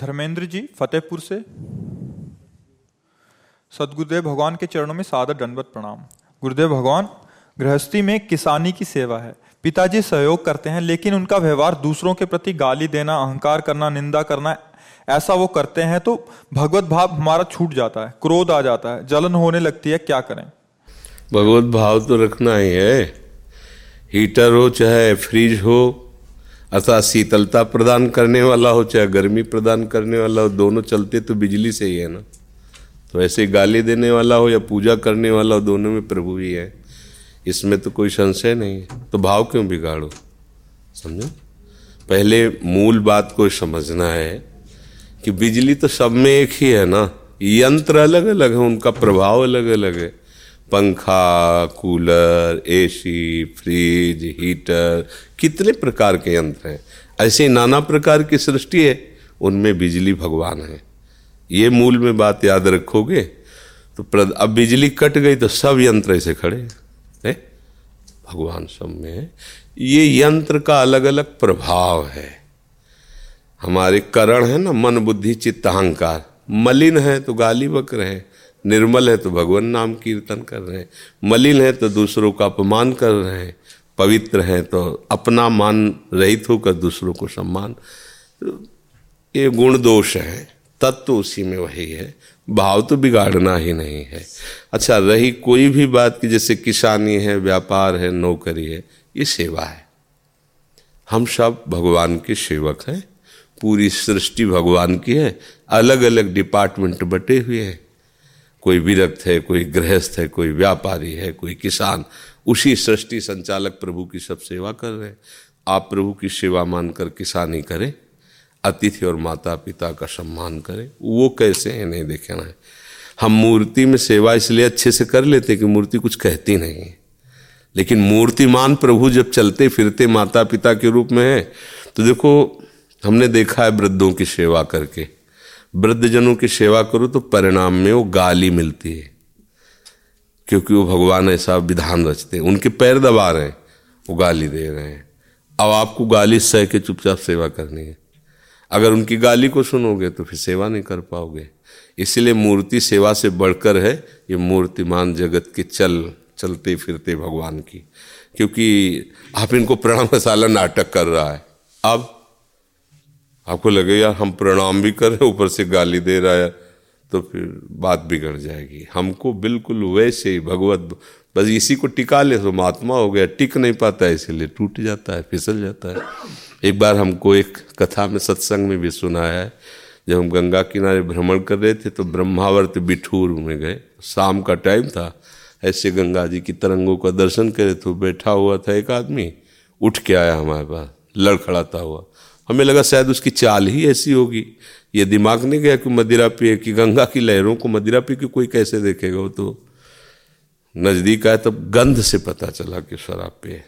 धर्मेंद्र जी, फतेहपुर से। सदगुरुदेव भगवान के चरणों में सादर दंडवत प्रणाम। गुरुदेव भगवान, गृहस्थी में किसानी की सेवा है। पिताजी सहयोग करते हैं, लेकिन उनका व्यवहार दूसरों के प्रति गाली देना, अहंकार करना, निंदा करना, ऐसा वो करते हैं तो भगवत भाव हमारा छूट जाता है, क्रोध आ जाता है, जलन होने लगती है, क्या करें? भगवत भाव तो रखना ही है। हीटर हो, चाहे फ्रिज हो अर्थात शीतलता प्रदान करने वाला हो, चाहे गर्मी प्रदान करने वाला हो, दोनों चलते तो बिजली से ही है ना। तो ऐसे गाली देने वाला हो या पूजा करने वाला हो, दोनों में प्रभु ही है। इसमें तो कोई संशय नहीं है। तो भाव क्यों बिगाड़ो? समझो? पहले मूल बात को समझना है कि बिजली तो सब में एक ही है ना। यंत्र अलग अलग है, उनका प्रभाव अलग अलग है। पंखा, कूलर एसी फ्रिज, हीटर, कितने प्रकार के यंत्र हैं। ऐसे नाना प्रकार की सृष्टि है, उनमें बिजली भगवान है। ये मूल में बात याद रखोगे तो अब बिजली कट गई तो सब यंत्र ऐसे खड़े है भगवान सब में है। ये यंत्र का अलग अलग प्रभाव है। हमारे करण है ना, मन, बुद्धि, चित्त, अहंकार। मलिन है तो गाली बक रहे हैं। निर्मल है तो भगवान नाम कीर्तन कर रहे हैं। मलिन है तो दूसरों का अपमान कर रहे हैं। पवित्र हैं तो अपना मान रहित होकर दूसरों को सम्मान। ये गुण दोष है, तत्व तो उसी में वही है। भाव तो बिगाड़ना ही नहीं है। अच्छा रही कोई भी बात की, जैसे किसानी है, व्यापार है, नौकरी है, ये सेवा है। हम सब भगवान के सेवक हैं। पूरी सृष्टि भगवान की है। अलग अलग डिपार्टमेंट बटे हुए हैं। कोई विरक्त है, कोई गृहस्थ है, कोई व्यापारी है, कोई किसान, उसी सृष्टि संचालक प्रभु की सब सेवा कर रहे हैं। आप प्रभु की सेवा मानकर किसानी करें, अतिथि और माता पिता का सम्मान करें। वो कैसे है, नहीं देखना है। हम मूर्ति में सेवा इसलिए अच्छे से कर लेते कि मूर्ति कुछ कहती नहीं है। लेकिन मूर्तिमान प्रभु जब चलते फिरते माता पिता के रूप में है तो देखो, हमने देखा है वृद्धों की सेवा करके। वृद्धजनों की सेवा करो तो परिणाम में वो गाली मिलती है। क्योंकि वो भगवान ऐसा विधान रचते हैं। उनके पैर दबा रहे हैं, वो गाली दे रहे हैं। अब आपको गाली सह के चुपचाप सेवा करनी है। अगर उनकी गाली को सुनोगे तो फिर सेवा नहीं कर पाओगे। इसलिए मूर्ति सेवा से बढ़कर है, ये मूर्तिमान जगत के चल, चलते फिरते भगवान की। क्योंकि आप इनको प्रणाम मसाला नाटक कर रहा है। अब आपको लगे, यार, हम प्रणाम भी कर रहे ऊपर से गाली दे रहा है। तो फिर बात बिगड़ जाएगी। हमको बिल्कुल वैसे ही भगवत, बस इसी को टिका ले तो महात्मा हो गया, टिक नहीं पाता है इसीलिए टूट जाता है, फिसल जाता है। एक बार हमको एक कथा में सत्संग में भी सुनाया है, जब हम गंगा किनारे भ्रमण कर रहे थे तो ब्रह्मावर्त बिठूर में गए। शाम का टाइम था, ऐसे गंगा जी की तरंगों का दर्शन करे तो बैठा हुआ था एक आदमी, उठ के आया हमारे पास, लड़खड़ाता हुआ। हमें लगा शायद उसकी चाल ही ऐसी होगी। ये दिमाग नहीं गया कि मदिरा पिए कि, गंगा की लहरों को मदिरा पी के कोई कैसे देखेगा वो तो? नज़दीक आए तब गंध से पता चला कि शराब पिए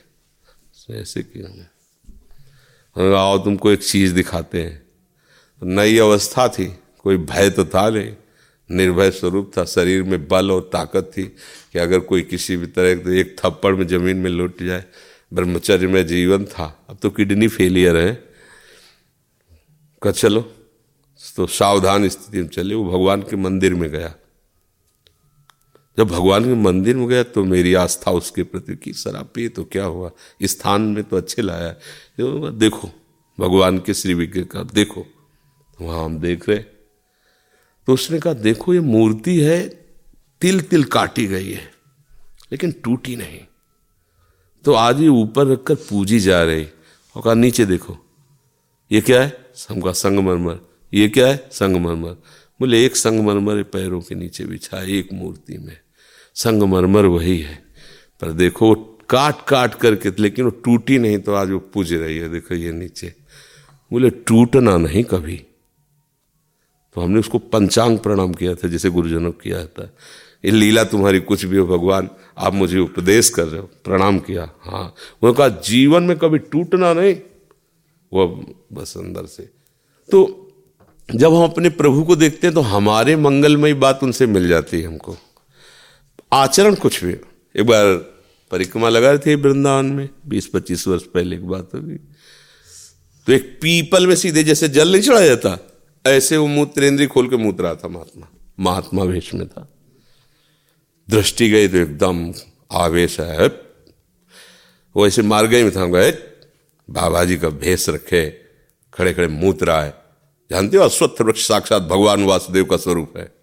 ऐसे किया आओ तुमको एक चीज़ दिखाते हैं। नई अवस्था थी, कोई भय तो था नहीं। निर्भय स्वरूप था, शरीर में बल और ताकत थी कि अगर कोई किसी भी तरह तो एक थप्पड़ में ज़मीन में लुट जाए। ब्रह्मचर्य में जीवन था। अब तो किडनी फेलियर है। कहा, चलो। तो सावधान स्थिति में चले। वो भगवान के मंदिर में गया। जब भगवान के मंदिर में गया तो मेरी आस्था उसके प्रति की शराब तो क्या हुआ? स्थान में तो अच्छे लाया है। देखो, भगवान के श्री विग्रह का, देखो। वहाँ हम देख रहे। तो उसने कहा, देखो, ये मूर्ति है तिल तिल काटी गई है, लेकिन टूटी नहीं। तो आज ये ऊपर रखकर पूजी जा रही। और कहा, नीचे देखो। ये क्या है? हमका संगमरमर। ये क्या है? संगमरमर। बोले, एक संगमरमर पैरों के नीचे बिछा एक मूर्ति में। संगमरमर वही है। पर देखो काट काट करके, लेकिन वो टूटी नहीं तो आज वो पूज रही है। देखो ये नीचे। बोले, टूटना नहीं कभी। तो हमने उसको पंचांग प्रणाम किया था, जैसे गुरुजनों किया था। ये लीला तुम्हारी कुछ भी हो, भगवान, आप मुझे उपदेश कर रहे हो। प्रणाम किया। हाँ। उन्होंने कहा, जीवन में कभी टूटना नहीं। वो बस अंदर से। तो जब हम अपने प्रभु को देखते हैं तो हमारे मंगलमयी बात उनसे मिल जाती है हमको। आचरण कुछ भी। एक बार परिक्रमा लगा रहे थे वृंदावन में बीस पच्चीस वर्ष पहले की बात होगी। तो एक पीपल में सीधे जैसे जल नहीं चढ़ा जाता, ऐसे वो मूत्रेंद्री खोल के मूत रहा था महात्मा। महात्मा वेश में था। दृष्टि गई तो एकदम आवेश है वो ऐसे मार गए में था गए बाबा जी का भेष रखे खड़े खड़े मूत है जानते हो अश्वत्थ वृक्ष साक्षात भगवान वासुदेव का स्वरूप है?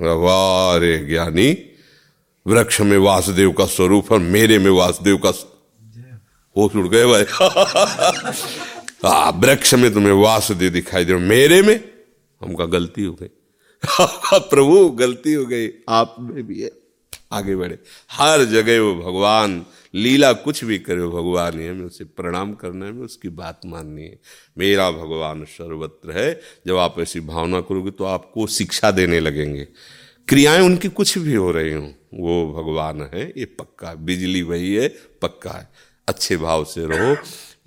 वाह रे ज्ञानी, वृक्ष में वासुदेव का स्वरूप है मेरे में वासुदेव का होश उड़ गए भाई। वृक्ष में तुम्हें वासुदेव दिखाई दे मेरे में? हमका गलती हो गई। प्रभु, गलती हो गई। आप में भी है। आगे बढ़े। हर जगह वो भगवान लीला कुछ भी करे, भगवान ही हमें उसे प्रणाम करना है उसकी बात माननी है। मेरा भगवान सर्वत्र है। जब आप ऐसी भावना करोगे तो आपको शिक्षा देने लगेंगे। क्रियाएँ उनकी कुछ भी हो रही हूँ, वो भगवान है, ये पक्का है। बिजली वही है, पक्का है। अच्छे भाव से रहो।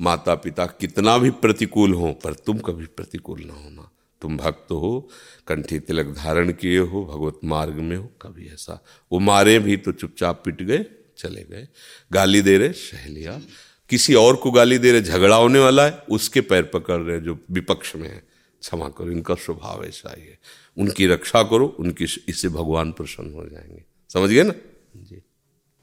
माता पिता कितना भी प्रतिकूल हो, पर तुम कभी प्रतिकूल ना होना। तुम भक्त हो, कंठी तिलक धारण किए हो, भगवत मार्ग में हो, कभी ऐसा। वो मारे भी तो चुपचाप पिट गए। चले गए। गाली दे रहे, सह लिया। किसी और को गाली दे रहे, झगड़ा होने वाला है, उसके पैर पकड़ रहे जो विपक्ष में है। क्षमा करो, इनका स्वभाव ऐसा ही है। उनकी रक्षा करो, उनकी इससे भगवान प्रसन्न हो जाएँगे। समझ गए ना? जी।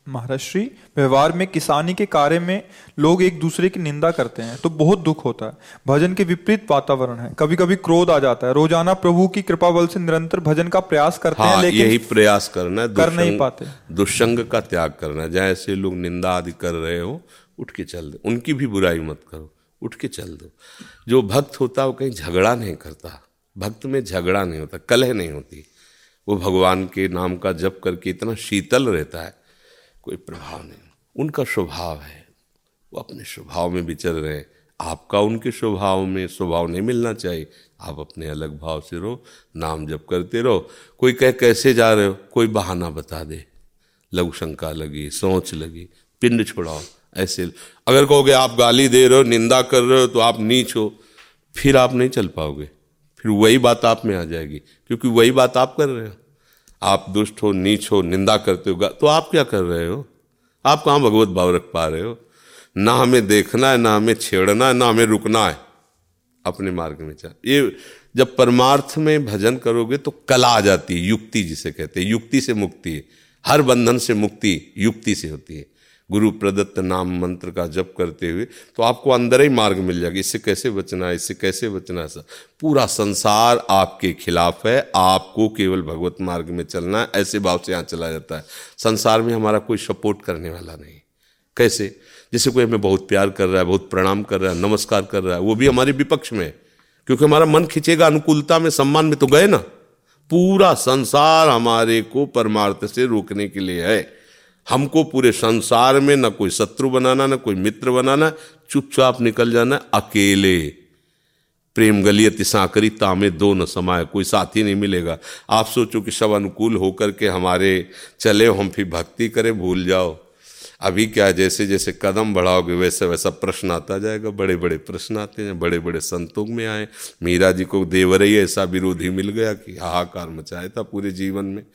महाराष्ट्री व्यवहार में किसानी के कार्य में लोग एक दूसरे की निंदा करते हैं तो बहुत दुख होता है। भजन के विपरीत वातावरण है। कभी कभी क्रोध आ जाता है। रोज़ाना प्रभु की कृपा बल से निरंतर भजन का प्रयास करते हाँ, हैं लेकिन यही प्रयास करना है कर नहीं पाते। दुष्संग का त्याग करना है। जैसे लोग निंदा आदि कर रहे हो उठ के चल दो। उनकी भी बुराई मत करो। उठ के चल दो। जो भक्त होता है वो कहीं झगड़ा नहीं करता। भक्त में झगड़ा नहीं होता कलह नहीं होती। वो भगवान के नाम का जप करके इतना शीतल रहता है कोई प्रभाव नहीं। उनका स्वभाव है। वो अपने स्वभाव में विचर रहे हैं। आपका उनके स्वभाव में स्वभाव नहीं मिलना चाहिए। आप अपने अलग भाव से रहो, नाम जप करते रहो। कोई कह, कैसे जा रहे हो? कोई बहाना बता दे। लघु शंका लगी, सोच लगी, पिंड छोड़ाओ। ऐसे अगर कहोगे, आप गाली दे रहे हो, निंदा कर रहे हो तो आप नीच हो। फिर आप नहीं चल पाओगे। फिर वही बात आप में आ जाएगी, क्योंकि वही बात आप कर रहे हो। आप दुष्ट हो, नीच हो, निंदा करते हो तो आप क्या कर रहे हो? आप कहाँ भगवत भाव रख पा रहे हो? ना हमें देखना है, ना हमें छेड़ना है, ना हमें रुकना है। अपने मार्ग में चल ये जब परमार्थ में भजन करोगे तो कला आ जाती है, युक्ति जिसे कहते हैं। युक्ति से मुक्ति, हर बंधन से मुक्ति, युक्ति से होती है। गुरु प्रदत्त नाम मंत्र का जप करते हुए तो आपको अंदर ही मार्ग मिल जाएगा, इससे कैसे बचना है, इससे कैसे बचना है पूरा संसार आपके खिलाफ है, आपको केवल भगवत मार्ग में चलना है, ऐसे भाव से यहाँ चला जाता है। संसार में हमारा कोई सपोर्ट करने वाला नहीं। कैसे? जैसे कोई हमें बहुत प्यार कर रहा है, बहुत प्रणाम कर रहा है, नमस्कार कर रहा है, वो भी हमारे विपक्ष में क्योंकि हमारा मन खिंचेगा, अनुकूलता में, सम्मान में तो गए ना। पूरा संसार हमारे को परमार्थ से रोकने के लिए है। हमको पूरे संसार में ना कोई शत्रु बनाना, ना कोई मित्र बनाना, चुपचाप निकल जाना अकेले। प्रेम गलियत साकरी तामे दो न समाये, कोई साथी नहीं मिलेगा। आप सोचो कि सब अनुकूल होकर के हमारे चले हम फिर भक्ति करें, भूल जाओ। अभी क्या जैसे जैसे कदम बढ़ाओगे, वैसे वैसा प्रश्न आता जाएगा। बड़े बड़े प्रश्न आते हैं बड़े बड़े संतों में आए। मीरा जी को देवरई ऐसा विरोधी मिल गया कि हाहाकार मचाया था पूरे जीवन में।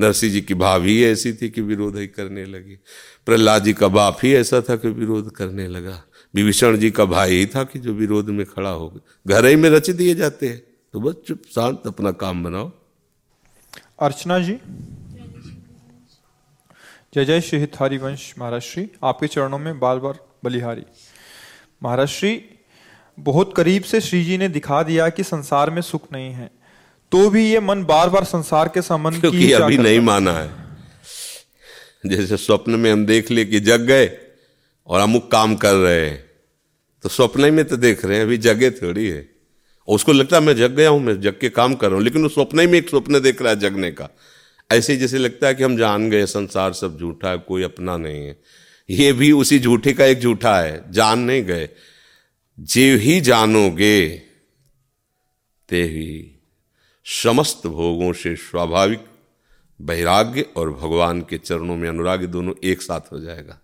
नरसिंह जी की भाभी ऐसी थी कि विरोध ही करने लगी। प्रहलाद जी का बाप ही ऐसा था कि विरोध करने लगा। विभीषण जी का भाई ही था कि जो विरोध में खड़ा हो गया। घर ही में रच दिए जाते हैं। तो बस चुप शांत अपना काम बनाओ। अर्चना जी? जय जय श्री हरिवंश महाराज श्री आपके चरणों में बार बार बलिहारी। महाराज श्री बहुत करीब से श्री जी ने दिखा दिया कि संसार में सुख नहीं है तो भी ये मन बार बार संसार के संबंध क्योंकि की अभी नहीं माना है। जैसे स्वप्न में हम देख लिए कि जग गए और अमुक काम कर रहे हैं तो स्वप्न में तो देख रहे हैं अभी जगे थोड़ी है। उसको लगता है मैं जग गया हूँ मैं जग के काम कर रहा हूँ लेकिन वो स्वप्न में एक स्वप्न देख रहा है जगने का। ऐसे जैसे लगता है कि हम जान गए, संसार सब झूठा है, कोई अपना नहीं है। ये भी उसी झूठे का एक झूठा है, जान नहीं गए। जे ही जानोगे, ते ही समस्त भोगों से स्वाभाविक, वैराग्य और भगवान के चरणों में अनुराग दोनों एक साथ हो जाएगा।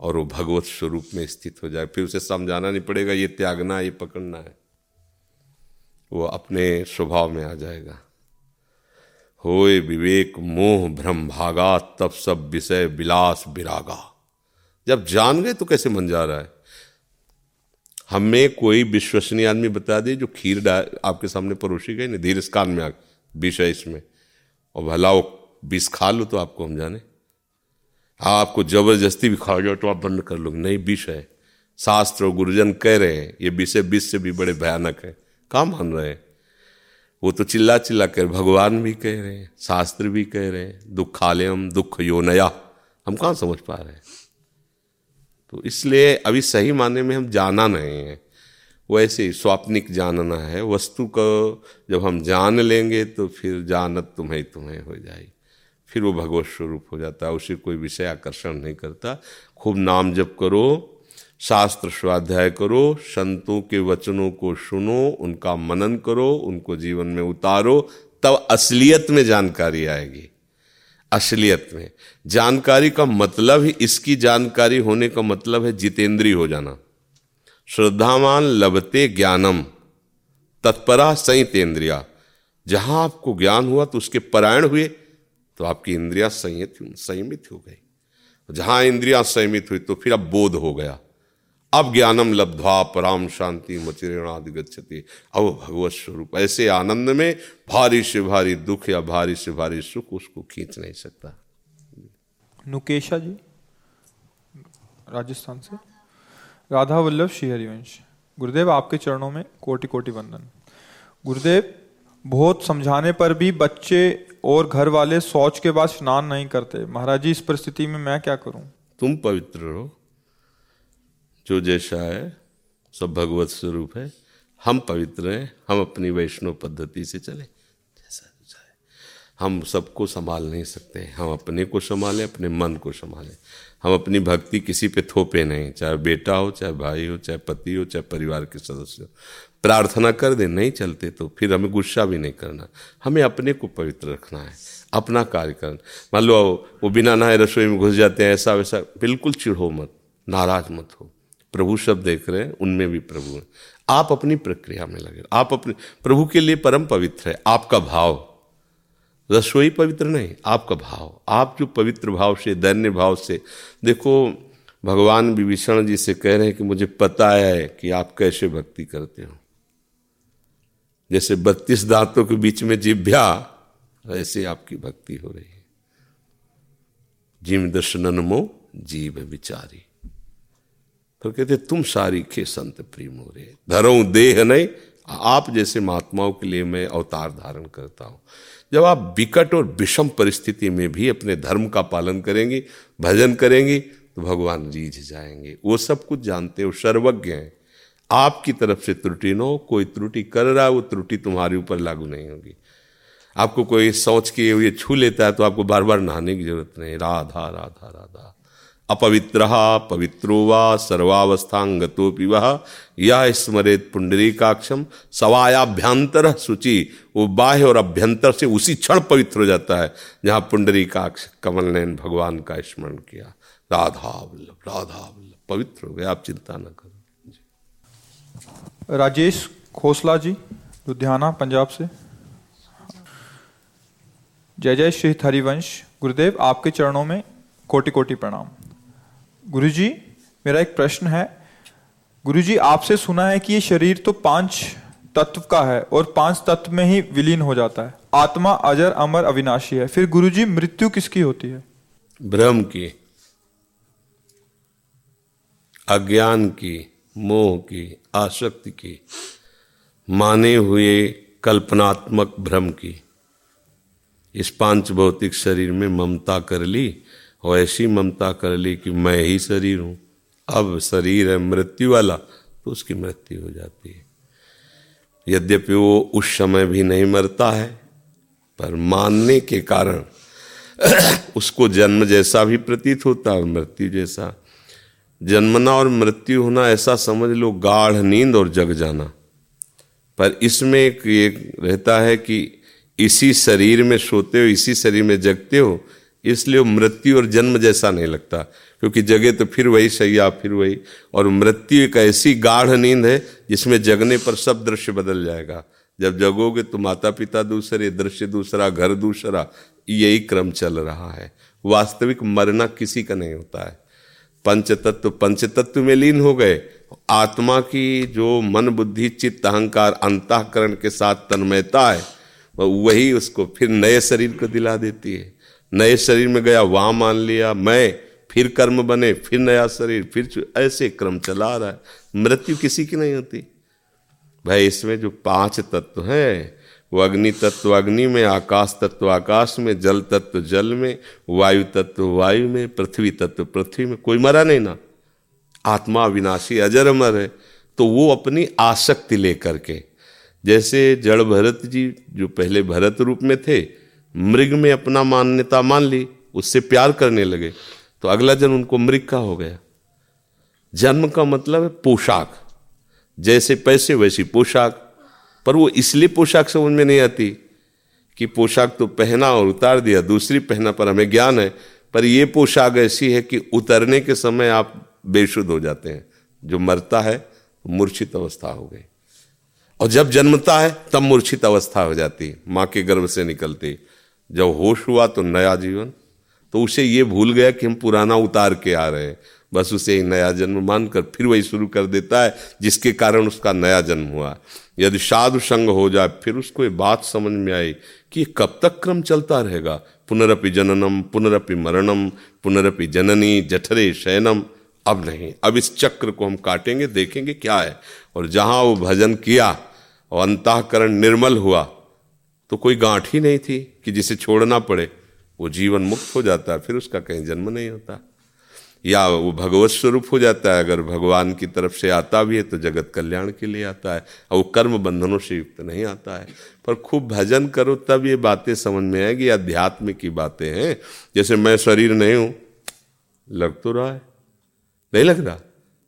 और वो भगवत स्वरूप में स्थित हो जाए। फिर उसे समझाना नहीं पड़ेगा, ये त्यागना, ये पकड़ना है। वो अपने स्वभाव में आ जाएगा। होए विवेक मोह भ्रम भागा, तब सब विषय विलास विरागा जब जान गए तो कैसे मन जा रहा है? हमें कोई विश्वसनीय आदमी बता दे जो खीर आपके सामने परोसी गई ना धीरज कान में आ विषय इसमें। और भला वो विष खा लो तो आपको हम जाने। आपको ज़बरदस्ती भी खा जाओ तो आप बंद कर लो नहीं, विष है। शास्त्र और गुरुजन कह रहे हैं, ये विषय विष से भी बड़े भयानक है। कहाँ मान रहे हैं? वो तो चिल्ला चिल्ला कर भगवान भी कह रहे हैं, शास्त्र भी कह रहे हैं, दुखालयम दुख योनया हम कहाँ समझ पा रहे हैं? तो इसलिए अभी सही माने में हम जाना नहीं है। वो ऐसे स्वाप्निक जानना है, वस्तु को जब हम जान लेंगे तो फिर जानत तुम्हें तुम्हें हो जाएगी। फिर वो भगवत स्वरूप हो जाता है, उसे कोई विषय आकर्षण नहीं करता। खूब नाम जप करो शास्त्र स्वाध्याय करो, संतों के वचनों को सुनो, उनका मनन करो, उनको जीवन में उतारो, तब असलियत में जानकारी आएगी। असलियत में। जानकारी का मतलब ही, इसकी जानकारी होने का मतलब है जितेंद्रीय हो जाना। श्रद्धामान लभते ज्ञानम, तत्परा संयतेंद्रिया। जहाँ आपको ज्ञान हुआ तो उसके परायण हुए तो आपकी इंद्रिया संयत, संयमित हो गई। जहाँ इंद्रिया संयमित हुई तो फिर अब बोध हो गया। अब ज्ञानम लब्ध्वा पराम शांति मचिरेणादि गच्छति। अब भगवत स्वरूप ऐसे आनंद में भारी से भारी दुख या भारी से भारी सुख उसको खींच नहीं सकता। नुकेशा जी राजस्थान से। राधा वल्लभ श्री हरिवंश गुरुदेव आपके चरणों में कोटि कोटि वंदन। गुरुदेव बहुत समझाने पर भी बच्चे और घर वाले शौच के बाद स्नान नहीं करते। महाराज जी इस परिस्थिति में मैं क्या करूँ? तुम पवित्र रहो। जो जैसा है, सब भगवत स्वरूप है। हम पवित्र हैं, हम अपनी वैष्णव पद्धति से चले। जैसा जैसा है। हम सबको संभाल नहीं सकते हम अपने को संभालें, अपने मन को संभालें। हम अपनी भक्ति किसी पे थोपे नहीं। चाहे बेटा हो, चाहे भाई हो, चाहे पति हो, चाहे परिवार के सदस्य हो। प्रार्थना कर दे, नहीं चलते तो फिर हमें गुस्सा भी नहीं करना। हमें अपने को पवित्र रखना है, अपना कार्य करना। मान लो, वो बिना नहाए रसोई में घुस जाते हैं ऐसा वैसा बिल्कुल चिढ़ो मत, नाराज़ मत हो। प्रभु सब देख रहे हैं, उनमें भी प्रभु हैं। आप अपनी प्रक्रिया में लगे। आप अपने, प्रभु के लिए परम पवित्र है, आपका भाव। रसोई पवित्र नहीं, आपका भाव। आप जो पवित्र भाव से दैन्य भाव से, देखो, भगवान विभीषण जी से कह रहे हैं कि मुझे पता है कि आप कैसे भक्ति करते हो। जैसे बत्तीस दांतों के बीच में जिभ्या, ऐसे आपकी भक्ति हो रही है। जिम दर्शनन मो जीव विचारी। तो कहते, तुम सारी के संत प्रेम हो रहे धरो देह नहीं, आप जैसे महात्माओं के लिए मैं अवतार धारण करता हूँ। जब आप विकट और विषम परिस्थिति में भी अपने धर्म का पालन करेंगे, भजन करेंगी तो भगवान रीझ जाएँगे। वो सब कुछ जानते हो, सर्वज्ञ हैं। आपकी तरफ़ से त्रुटि न हो, कोई त्रुटि कर रहा है, वो त्रुटि तुम्हारे ऊपर लागू नहीं होगी। आपको कोई सोच के ये छू लेता है तो आपको बार बार नहाने की ज़रूरत नहीं। राधा राधा राधा अपवित्र, पवित्रो वा सर्वावस्थांगतोपि वह यह स्मरेत पुंडरीकाक्षम सवायाभ्यंतर सूचि वो बाह्य और अभ्यंतर से उसी क्षण पवित्र हो जाता है, जहाँ पुंडरीकाक्ष कमल नयन भगवान का स्मरण किया। राधा वल्लभ राधा वल्लभ, पवित्र हो गया आप चिंता न करो। राजेश खोसला जी, लुधियाना, पंजाब से। जय जय श्री हरिवंश। गुरुदेव, आपके चरणों में कोटि कोटि प्रणाम। गुरुजी, मेरा एक प्रश्न है। गुरुजी, आपसे सुना है कि ये शरीर तो पाँच तत्व का है और पाँच तत्व में ही विलीन हो जाता है। आत्मा, अजर, अमर, अविनाशी है। फिर गुरुजी, मृत्यु किसकी होती है? भ्रम की, अज्ञान की, मोह की, आसक्ति की, माने हुए कल्पनात्मक भ्रम की। इस पाँच भौतिक शरीर में ममता कर ली और ऐसी ममता कर ली कि मैं ही शरीर हूँ। अब शरीर है मृत्यु वाला तो उसकी मृत्यु हो जाती है। यद्यपि वो उस समय भी नहीं मरता है, पर मानने के कारण उसको जन्म जैसा भी प्रतीत होता है मृत्यु जैसा। जन्मना और मृत्यु होना ऐसा समझ लो, गाढ़ नींद और जग जाना। पर इसमें एक ये रहता है कि इसी शरीर में सोते हो, इसी शरीर में जगते हो इसलिए मृत्यु और जन्म जैसा नहीं लगता, क्योंकि जगे तो फिर वही सैया, फिर वही। और मृत्यु एक ऐसी गाढ़ नींद है जिसमें जगने पर सब दृश्य बदल जाएगा। जब जगोगे तो माता पिता दूसरे, दृश्य दूसरा, घर दूसरा, यही क्रम चल रहा है। वास्तविक मरना किसी का नहीं होता है। पंच तत्व पंच तत्व में लीन हो गए। आत्मा की जो मन, बुद्धि, चित्त, अहंकार, अंतकरण के साथ तन्मयता है वही उसको फिर नए शरीर को दिला देती है। नए शरीर में गया, वहाँ मान लिया, मैं फिर कर्म बने, फिर नया शरीर, फिर ऐसे क्रम चला रहा है। मृत्यु किसी की नहीं होती। भाई, इसमें जो पाँच तत्व हैं, वो अग्नि तत्व अग्नि में, आकाश तत्व आकाश में, जल तत्व जल में, वायु तत्व वायु में, पृथ्वी तत्व पृथ्वी में, कोई मरा नहीं ना। आत्मा विनाशी अजर अमर है। तो वो अपनी आसक्ति लेकर के, जैसे जड़ भरत जी जो पहले भरत रूप में थे मृग में अपना मान्यता मान ली, उससे प्यार करने लगे। तो अगला जन्म उनको मृग का हो गया। जन्म का मतलब है पोशाक। जैसे पैसे, वैसी पोशाक। पर वो इसलिए पोशाक समझ में नहीं आती कि पोशाक तो पहना और उतार दिया, दूसरी पहना पर हमें ज्ञान है। पर ये पोशाक ऐसी है कि उतरने के समय आप बेशुद्ध हो जाते हैं। जो मरता है, मूर्छित अवस्था हो गई। और जब जन्मता है, तब मूर्छित अवस्था हो जाती माँ के गर्भ से निकलती। जब होश हुआ तो नया जीवन। तो उसे ये भूल गया कि हम पुराना उतार के आ रहे हैं। बस उसे नया जन्म मानकर फिर वही शुरू कर देता है, जिसके कारण उसका नया जन्म हुआ। यदि साधु संग हो जाए, फिर उसको ये बात समझ में आई कि कब तक क्रम चलता रहेगा? पुनरपि जननम, पुनरपि मरणम, पुनरपि जननी, जठरे शयनम। अब नहीं, अब इस चक्र को हम काटेंगे, देखेंगे क्या है। और जहाँ वो भजन किया, और अंतकरण निर्मल हुआ तो कोई गांठ ही नहीं थी कि जिसे छोड़ना पड़े, वो जीवन मुक्त हो जाता है फिर उसका कहीं जन्म नहीं होता। या वो भगवत स्वरूप हो जाता है, अगर भगवान की तरफ़ से आता भी है तो जगत कल्याण के लिए आता है, और वो कर्म बंधनों से युक्त नहीं आता है। पर खूब भजन करो, तब ये बातें समझ में आएगी अध्यात्म की बातें हैं। जैसे मैं शरीर नहीं हूँ, लग तो रहा है? नहीं लग रहा?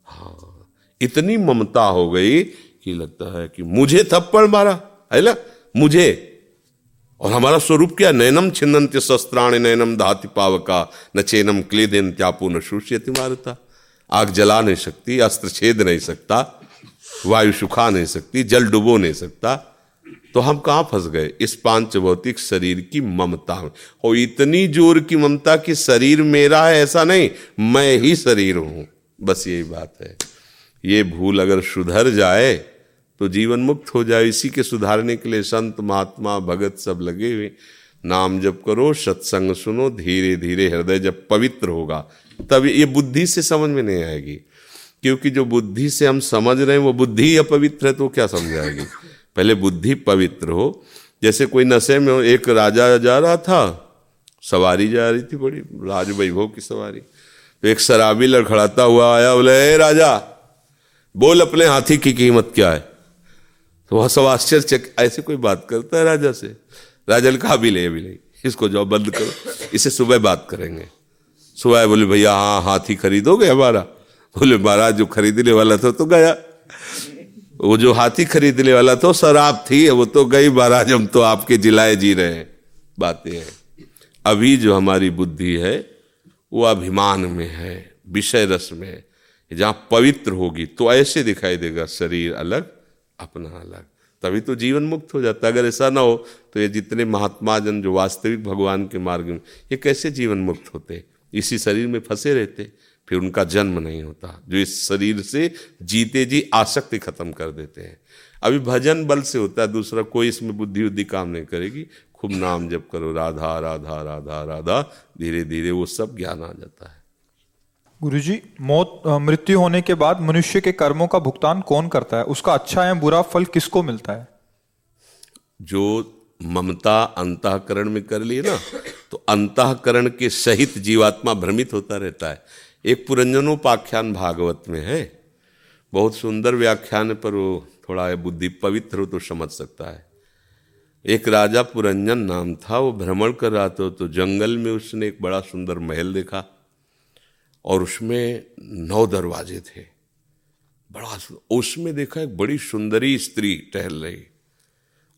हाँ इतनी ममता हो गई कि लगता है कि मुझे थप्पड़ मारा, है ना? मुझे। और हमारा स्वरूप क्या? नैनम छिन्नंत्य शस्त्राणी नैनम धाति पावका, न चेनम क्लेदेन त्यापो न शुष्यति मारता। आग जला नहीं सकती, अस्त्र छेद नहीं सकता, वायु सुखा नहीं सकती, जल डुबो नहीं सकता। तो हम कहाँ फंस गए? इस पाँच भौतिक शरीर की ममता में। और इतनी ज़ोर की ममता कि शरीर मेरा है, ऐसा नहीं, मैं ही शरीर हूँ। बस यही बात है। ये भूल अगर सुधर जाए तो जीवन मुक्त हो जाए, इसी के सुधारने के लिए संत महात्मा भगत सब लगे हुए। नाम जब करो, सत्संग सुनो धीरे धीरे हृदय जब पवित्र होगा, तब ये बुद्धि से समझ में नहीं आएगी। क्योंकि जो बुद्धि से हम समझ रहे हैं, वो बुद्धि अपवित्र है तो क्या समझ आएगी पहले बुद्धि पवित्र हो। जैसे कोई नशे में हो, एक राजा जा रहा था, सवारी जा रही थी बड़ी राज वैभव की सवारी। तो एक शराबी लड़खड़ाता हुआ आया, बोले राजा, बोल अपने हाथी की कीमत क्या है? तो वह सब आश्चर्य ऐसे कोई बात करता है राजा से? राजा ने कहा भी ले अभी नहीं, इसको जाओ, बंद करो, इसे सुबह बात करेंगे। सुबह बोले, भैया हाँ हाथी खरीदोगे हमारा? बोले, महाराज, जो खरीदने वाला था तो गया। वो जो हाथी खरीदने वाला था शराब थी, वो तो गई, महाराज, हम तो आपके जिलाए जी रहे हैं। बातें हैं। अभी जो हमारी बुद्धि है, वो अभिमान में है, विषय रस में है। जहाँ पवित्र होगी तो ऐसे दिखाई देगा, शरीर अलग अपना अलग। तभी तो जीवन मुक्त हो जाता अगर ऐसा ना हो तो ये जितने महात्मा जन जो वास्तविक भगवान के मार्ग में, ये कैसे जीवन मुक्त होते? इसी शरीर में फंसे रहते, फिर उनका जन्म नहीं होता। जो इस शरीर से जीते जी आसक्ति खत्म कर देते हैं। अभी भजन बल से होता है, दूसरा कोई इसमें बुद्धि बुद्धि काम नहीं करेगी। खूब नाम जप करो, राधा राधा राधा राधा धीरे धीरे वो सब ज्ञान आ जाता है। गुरुजी, मौत मृत्यु होने के बाद मनुष्य के कर्मों का भुगतान कौन करता है? उसका अच्छा या बुरा फल किसको मिलता है? जो ममता अंतकरण में कर लिए ना तो अंतकरण के सहित जीवात्मा भ्रमित होता रहता है। एक पुरंजनोपाख्यान भागवत में है। बहुत सुंदर व्याख्यान पर वो थोड़ा बुद्धि पवित्र हो तो समझ सकता है। एक राजा पुरंजन नाम था, वो भ्रमण कर रहा था तो जंगल में उसने एक बड़ा सुंदर महल देखा। और उसमें नौ दरवाजे थे। बड़ा उसमें देखा एक बड़ी सुंदरी स्त्री टहल रही।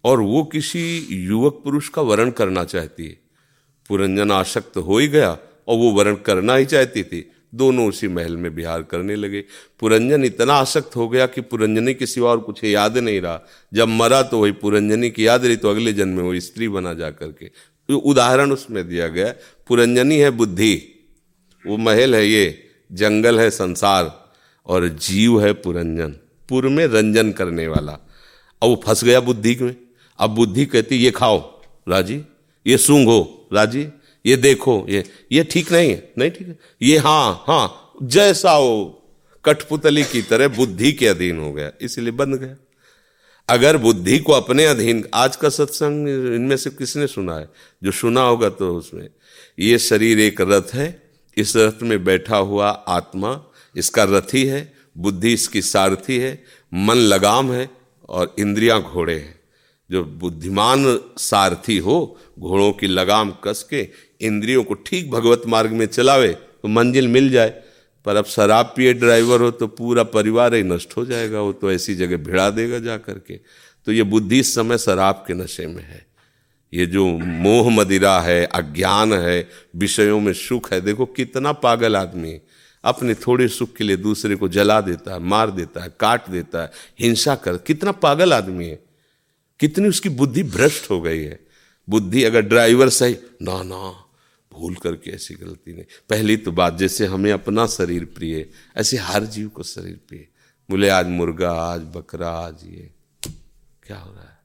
और वो किसी युवक पुरुष का वर्ण करना चाहती है। पुरंजन आसक्त हो ही गया और वो वर्ण करना ही चाहती थी। दोनों उसी महल में बिहार करने लगे। पुरंजन इतना आसक्त हो गया कि पुरंजनी के सिवा और कुछ याद नहीं रहा। जब मरा तो वही पुरंजनी की याद रही तो अगले जन्म में वो स्त्री बना जा करके। उदाहरण उसमें दिया गया, पुरंजनी है बुद्धि। वो महल है ये, जंगल है संसार, और जीव है पुरंजन, पुर में रंजन करने वाला। अब वो फंस गया बुद्धि में। अब बुद्धि कहती, ये खाओ, राज़ी, ये सूंघो, राज़ी, ये देखो, ये ये ठीक नहीं है, नहीं ठीक है? ये हाँ हाँ जैसा हो, कठपुतली की तरह बुद्धि के अधीन हो गया, इसलिए बंद गया। अगर बुद्धि को अपने अधीन, आज का सत्संग इनमें से किसने सुना है? जो सुना होगा तो उसमें, ये शरीर एक रथ है इस रथ में बैठा हुआ आत्मा, इसका रथी है, बुद्धि इसकी सारथी है, मन लगाम है और इंद्रियाँ घोड़े हैं। जो बुद्धिमान सारथी हो, घोड़ों की लगाम कस के इंद्रियों को ठीक भगवत मार्ग में चलावे तो मंजिल मिल जाए। पर अब शराब पिए ड्राइवर हो तो पूरा परिवार ही नष्ट हो जाएगा, वो तो ऐसी जगह भिड़ा देगा जा करके तो ये बुद्धि इस समय शराब के नशे में है। ये जो मोह मदिरा है, अज्ञान है, विषयों में सुख है, देखो कितना पागल आदमी अपने थोड़े सुख के लिए दूसरे को जला देता है, मार देता है, काट देता है, हिंसा कर, कितना पागल आदमी है। कितनी उसकी बुद्धि भ्रष्ट हो गई है। बुद्धि अगर ड्राइवर सही, ना ना, भूल करके ऐसी गलती नहीं। पहली तो बात, जैसे हमें अपना शरीर प्रिय ऐसे हर जीव को शरीर प्रिय बोले, आज मुर्गा, आज बकरा, आज ये। क्या हो रहा है?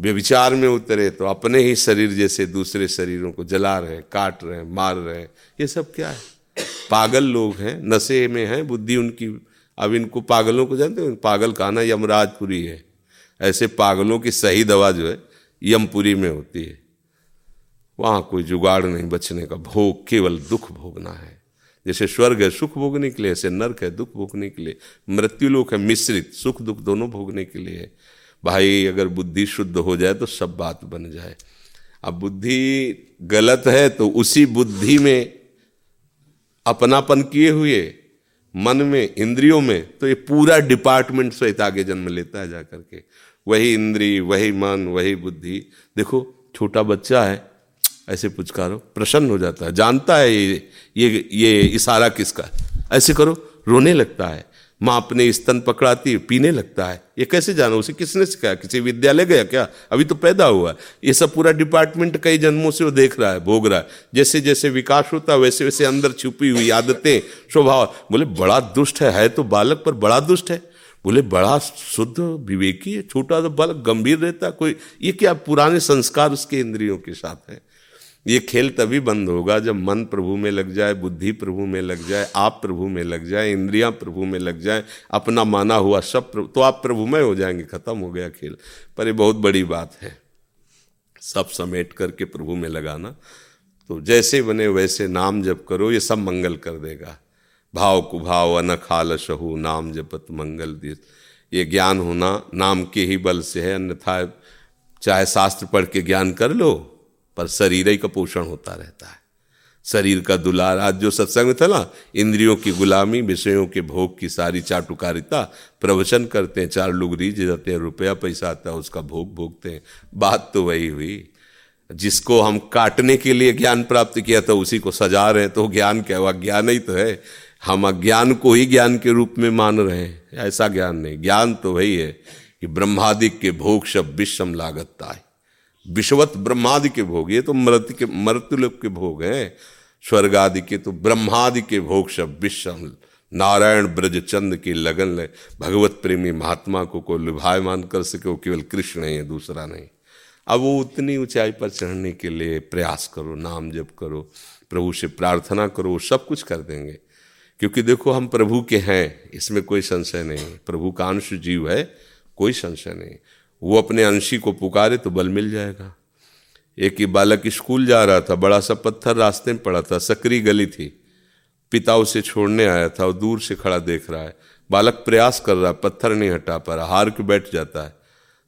व्यविचार में उतरे तो अपने ही शरीर जैसे दूसरे शरीरों को जला रहे, काट रहे, मार रहे। हैं ये सब क्या है? पागल लोग हैं, नशे में हैं, बुद्धि उनकी, अब इनको पागलों को जानते हो? पागल कहना यमराजपुरी है। ऐसे पागलों की सही दवा जो है, यमपुरी में होती है। वहाँ कोई जुगाड़ नहीं बचने का भोग, केवल दुख भोगना है। जैसे स्वर्ग है, सुख भोगने के लिए, ऐसे नर्क है, दुख भोगने के लिए। मृत्यु लोक है, मिश्रित, सुख दुख दोनों भोगने के लिए। है भाई अगर बुद्धि शुद्ध हो जाए तो सब बात बन जाए। अब बुद्धि गलत है तो उसी बुद्धि में अपनापन किए हुए, मन में, इंद्रियों में तो ये पूरा डिपार्टमेंट सहित आगे जन्म लेता है जाकर के। वही इंद्री, वही मन, वही बुद्धि। देखो, छोटा बच्चा है, ऐसे पुचकारो, प्रसन्न हो जाता है, जानता है ये ये ये इशारा किसका? ऐसे करो, रोने लगता है। माँ अपने स्तन पकड़ाती है पीने लगता है। ये कैसे जाना? उसे किसने सिखाया? किसी विद्यालय गया क्या? अभी तो पैदा हुआ ये सब पूरा डिपार्टमेंट कई जन्मों से वो देख रहा है भोग रहा है। जैसे जैसे विकास होता है वैसे वैसे अंदर छुपी हुई आदतें स्वभाव। बोले बड़ा दुष्ट है, है तो बालक पर बड़ा दुष्ट है। बोले बड़ा शुद्ध विवेकी है छोटा तो बालक गंभीर रहता कोई ये क्या पुराने संस्कार उसके इंद्रियों के साथ है? ये खेल तभी बंद होगा जब मन प्रभु में लग जाए, बुद्धि प्रभु में लग जाए, आप प्रभु में लग जाए, इंद्रियाँ प्रभु में लग जाए, अपना माना हुआ सब तो आप प्रभु में हो जाएँगे, खत्म हो गया खेल। पर ये बहुत बड़ी बात है। सब समेट करके प्रभु में लगाना। तो जैसे बने वैसे नाम जप करो, ये सब मंगल कर देगा। भाव कुभाव अनखाल शहु, नाम जपत मंगल दिस। ये ज्ञान होना नाम के ही बल से है, अन्यथा चाहे शास्त्र पढ़ के ज्ञान कर लो। पर शरीर ही का पोषण होता रहता है। शरीर का दुलार, आज जो सत्संग था ना, इंद्रियों की गुलामी, विषयों के भोग की सारी चाटुकारिता प्रवचन करते हैं, चार लोग रीझ जाते हैं, रुपया पैसा आता है, उसका भोग भोगते हैं। बात तो वही हुई। जिसको हम काटने के लिए ज्ञान प्राप्त किया था, उसी को सजा रहे हैं तो ज्ञान क्या हुआ? ज्ञान ही तो है। हम अज्ञान को ही ज्ञान के रूप में मान रहे हैं। ऐसा ज्ञान नहीं। ज्ञान तो वही है कि ब्रह्मादिक के भोग शब विषम लागत है विश्वत ब्रह्मादि के भोग, ये तो मृत के मृत्युलोक के भोग हैं। स्वर्ग आदि के तो ब्रह्मादि के भोग सब विषम नारायण ब्रज चंद की लगन ले। भगवत प्रेमी महात्मा को को लुभायमान कर सके, वो केवल कृष्ण ही है दूसरा नहीं। अब वो उतनी ऊंचाई पर चढ़ने के लिए प्रयास करो, नाम जप करो, प्रभु से प्रार्थना करो, वो सब कुछ कर देंगे। क्योंकि देखो, हम प्रभु के हैं, इसमें कोई संशय नहीं। प्रभु का अंश जीव है, कोई संशय नहीं। वो अपने अंशी को पुकारे तो बल मिल जाएगा। एक ही बालक स्कूल जा रहा था, बड़ा सा पत्थर रास्ते में पड़ा था, सकरी गली थी। पिता उसे छोड़ने आया था और दूर से खड़ा देख रहा है। बालक प्रयास कर रहा है पत्थर नहीं हटा पा रहा, हार के बैठ जाता है।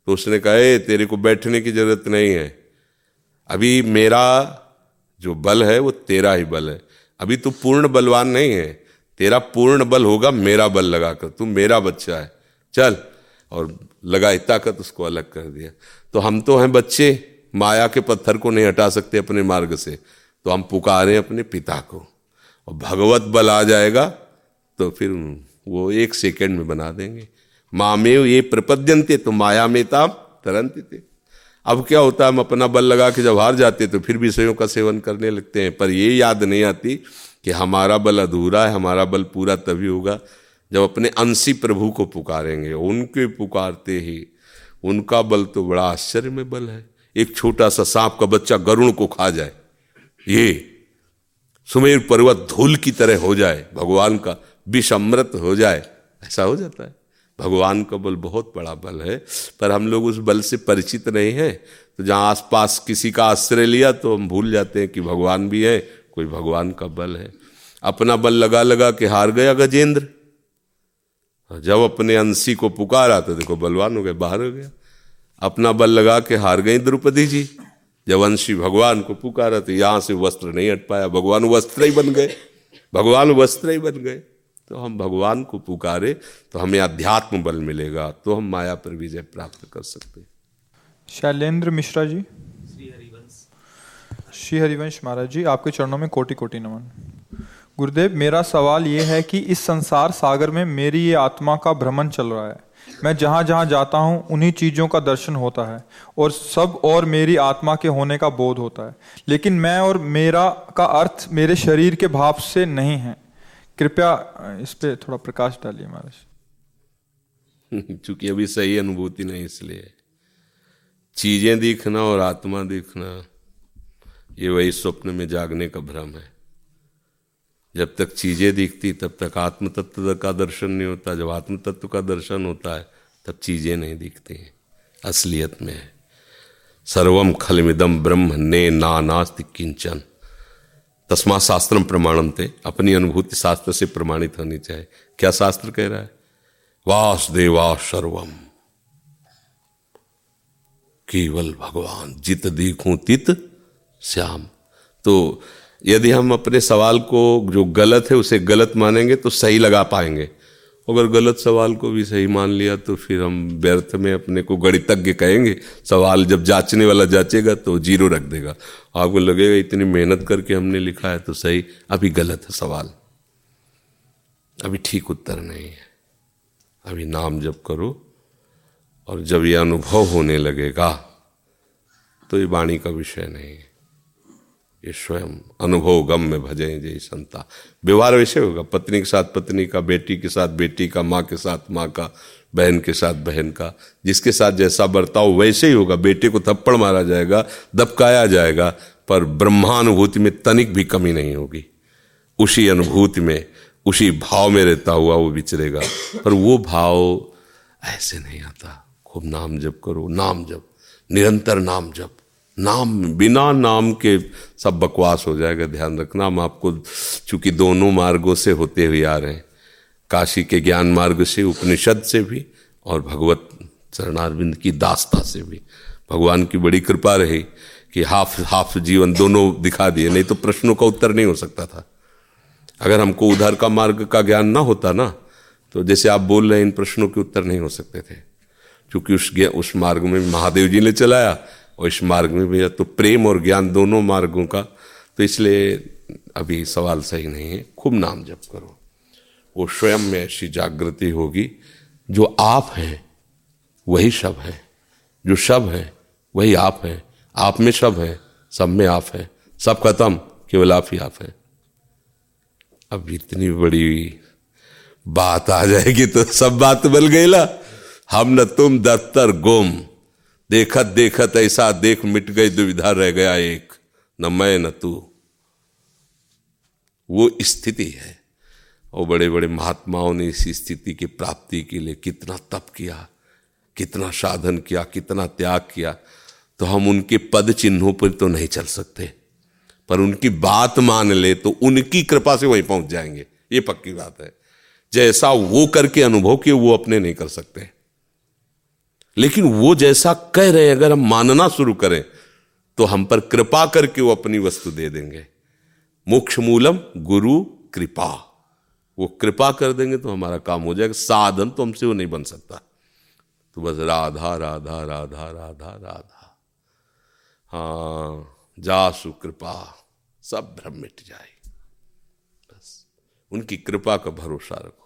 तो उसने कहा, ए, तेरे को बैठने की ज़रूरत नहीं है। अभी मेरा जो बल है, वो तेरा ही बल है। अभी तू पूर्ण बलवान नहीं है। तेरा पूर्ण बल होगा मेरा बल लगाकर। तू मेरा बच्चा है। चल और लगाई ताकत उसको अलग कर दिया। तो हम तो हैं बच्चे, माया के पत्थर को नहीं हटा सकते अपने मार्ग से। तो हम पुकारे अपने पिता को। और भगवत बल आ जाएगा तो फिर वो एक सेकंड में बना देंगे। मामेव ये प्रपद्यंते तो माया में ताम तरंत थे। अब क्या होता है हम अपना बल लगा के जब हार जाते तो फिर विषयों का सेवन करने लगते हैं। पर ये याद नहीं आती कि हमारा बल अधूरा है, हमारा बल पूरा तभी होगा जब अपने अंशी प्रभु को पुकारेंगे, उनके पुकारते ही, उनका बल तो बड़ा आश्चर्य में बल है। एक छोटा सा सांप का बच्चा गरुण को खा जाए, ये सुमेर पर्वत धूल की तरह हो जाए, भगवान का विष अमृत हो जाए, ऐसा हो जाता है। भगवान का बल बहुत बड़ा बल है, पर हम लोग उस बल से परिचित नहीं हैं। तो जहाँ आसपास किसी का आश्रय लिया तो हम भूल जाते हैं कि भगवान भी है, कोई भगवान का बल है। अपना बल लगा लगा के हार गया गजेंद्र। जब अपने अंशी को पुकारा तो देखो बलवान हो गए बाहर हो गया। अपना बल लगा के हार गई द्रौपदी जी। जब अंशी भगवान को पुकारा तो यहाँ से वस्त्र नहीं हट पाया भगवान वस्त्र ही बन गए। भगवान वस्त्र ही बन गए। तो हम भगवान को पुकारे तो हमें अध्यात्म बल मिलेगा तो हम माया पर विजय प्राप्त कर सकते शैलेंद्र मिश्रा जी। श्री हरिवंश श्री हरिवंश महाराज जी आपके चरणों में कोटि कोटि नमन। गुरुदेव, मेरा सवाल ये है कि इस संसार सागर में मेरी ये आत्मा का भ्रमण चल रहा है। मैं जहाँ जहाँ जाता हूँ, उन्हीं चीज़ों का दर्शन होता है और सब और मेरी आत्मा के होने का बोध होता है। लेकिन मैं और मेरा का अर्थ मेरे शरीर के भाव से नहीं है। कृपया, इस पे थोड़ा प्रकाश डालिए महाराज। चूँकि अभी सही अनुभूति नहीं, इसलिए। चीज़ें दिखना और आत्मा दिखना, ये वही स्वप्न में जागने का भ्रम है। जब तक चीज़ें दिखती, तब तक आत्म तत्व का दर्शन नहीं होता। जब आत्म तत्व का दर्शन होता है, तब चीज़ें नहीं दिखती असलियत में है। सर्वम खलमिदम ब्रह्म ने ना नास्ति किंचन। तस्मा शास्त्रम प्रमाणम थे अपनी अनुभूति शास्त्र से प्रमाणित होनी चाहिए। क्या शास्त्र कह रहा है? वासुदेवा सर्वम। केवल भगवान, जित देखूँ तित श्याम। तो यदि हम अपने सवाल को, जो गलत है, उसे गलत मानेंगे तो सही लगा पाएँगे। अगर गलत सवाल को भी सही मान लिया तो फिर हम व्यर्थ में अपने को गणितज्ञ कहेंगे। सवाल जब जांचने वाला जांचेगा तो ज़ीरो रख देगा। आपको लगेगा, इतनी मेहनत करके हमने लिखा है तो सही। अभी गलत है सवाल। अभी ठीक उत्तर नहीं है। अभी नाम जब करो, और जब यह अनुभव होने लगेगा तो ये वाणी का विषय नहीं है। ये स्वयं अनुभव गम में भजे जय संता। व्यवहार वैसे होगा, पत्नी के साथ पत्नी का, बेटी के साथ बेटी का, माँ के साथ माँ का, बहन के साथ बहन का, जिसके साथ जैसा बर्ताव वैसे ही होगा। बेटे को थप्पड़ मारा जाएगा, दबकाया जाएगा, पर ब्रह्मानुभूति में तनिक भी कमी नहीं होगी। उसी अनुभूति में, उसी भाव में रहता हुआ वो विचरेगा पर वो भाव ऐसे नहीं आता। खूब नाम जप करो, नाम जप, निरंतर नाम जप। नाम, बिना नाम के सब बकवास हो जाएगा, ध्यान रखना। हम आपको, चूँकि दोनों मार्गों से होते हुए आ रहे हैं, काशी के ज्ञान मार्ग से, उपनिषद से भी, और भगवत चरणारविंद की दास्ता से भी। भगवान की बड़ी कृपा रही कि हाफ़ हाफ़ जीवन दोनों दिखा दिए, नहीं तो प्रश्नों का उत्तर नहीं हो सकता था। अगर हमको उधर का मार्ग का ज्ञान ना होता ना तो जैसे आप बोल रहे हैं, इन प्रश्नों के उत्तर नहीं हो सकते थे। क्योंकि उस उस मार्ग में महादेव जी ने चलाया और इस मार्ग में भी तो प्रेम और ज्ञान दोनों मार्गों का। तो इसलिए अभी सवाल सही नहीं है, खूब नाम जप करो। वो स्वयं में ऐसी जागृति होगी, जो आप हैं, वही शब है। जो शब है, वही आप है। आप में शब है, सब में आप है। सब खत्म, केवल आप ही आप है। अब इतनी बड़ी बात आ जाएगी तो सब बात बल गई ला। हम न तुम दफ्तर गुम। देखत देखत ऐसा देख मिट गई दुविधा रह गया एक। न मैं, न तू। वो स्थिति है। और बड़े बड़े महात्माओं ने इस स्थिति की प्राप्ति के लिए कितना तप किया, कितना साधन किया, कितना त्याग किया। तो हम उनके पद चिन्हों पर तो नहीं चल सकते। पर उनकी बात मान ले तो उनकी कृपा से वहीं पहुँच जाएँगे। ये पक्की बात है। जैसा वो करके अनुभव किए, वो अपने नहीं कर सकते। लेकिन वो जैसा कह रहे अगर हम मानना शुरू करें तो हम पर कृपा करके वो अपनी वस्तु दे देंगे। मोक्ष मूलम, गुरु कृपा। वो कृपा कर देंगे तो हमारा काम हो जाएगा। साधन तो हमसे वो नहीं बन सकता। तो बस राधा राधा राधा राधा राधा। हाँ जासु कृपा, सब भ्रम मिट जाए। बस, उनकी कृपा का भरोसा रखो।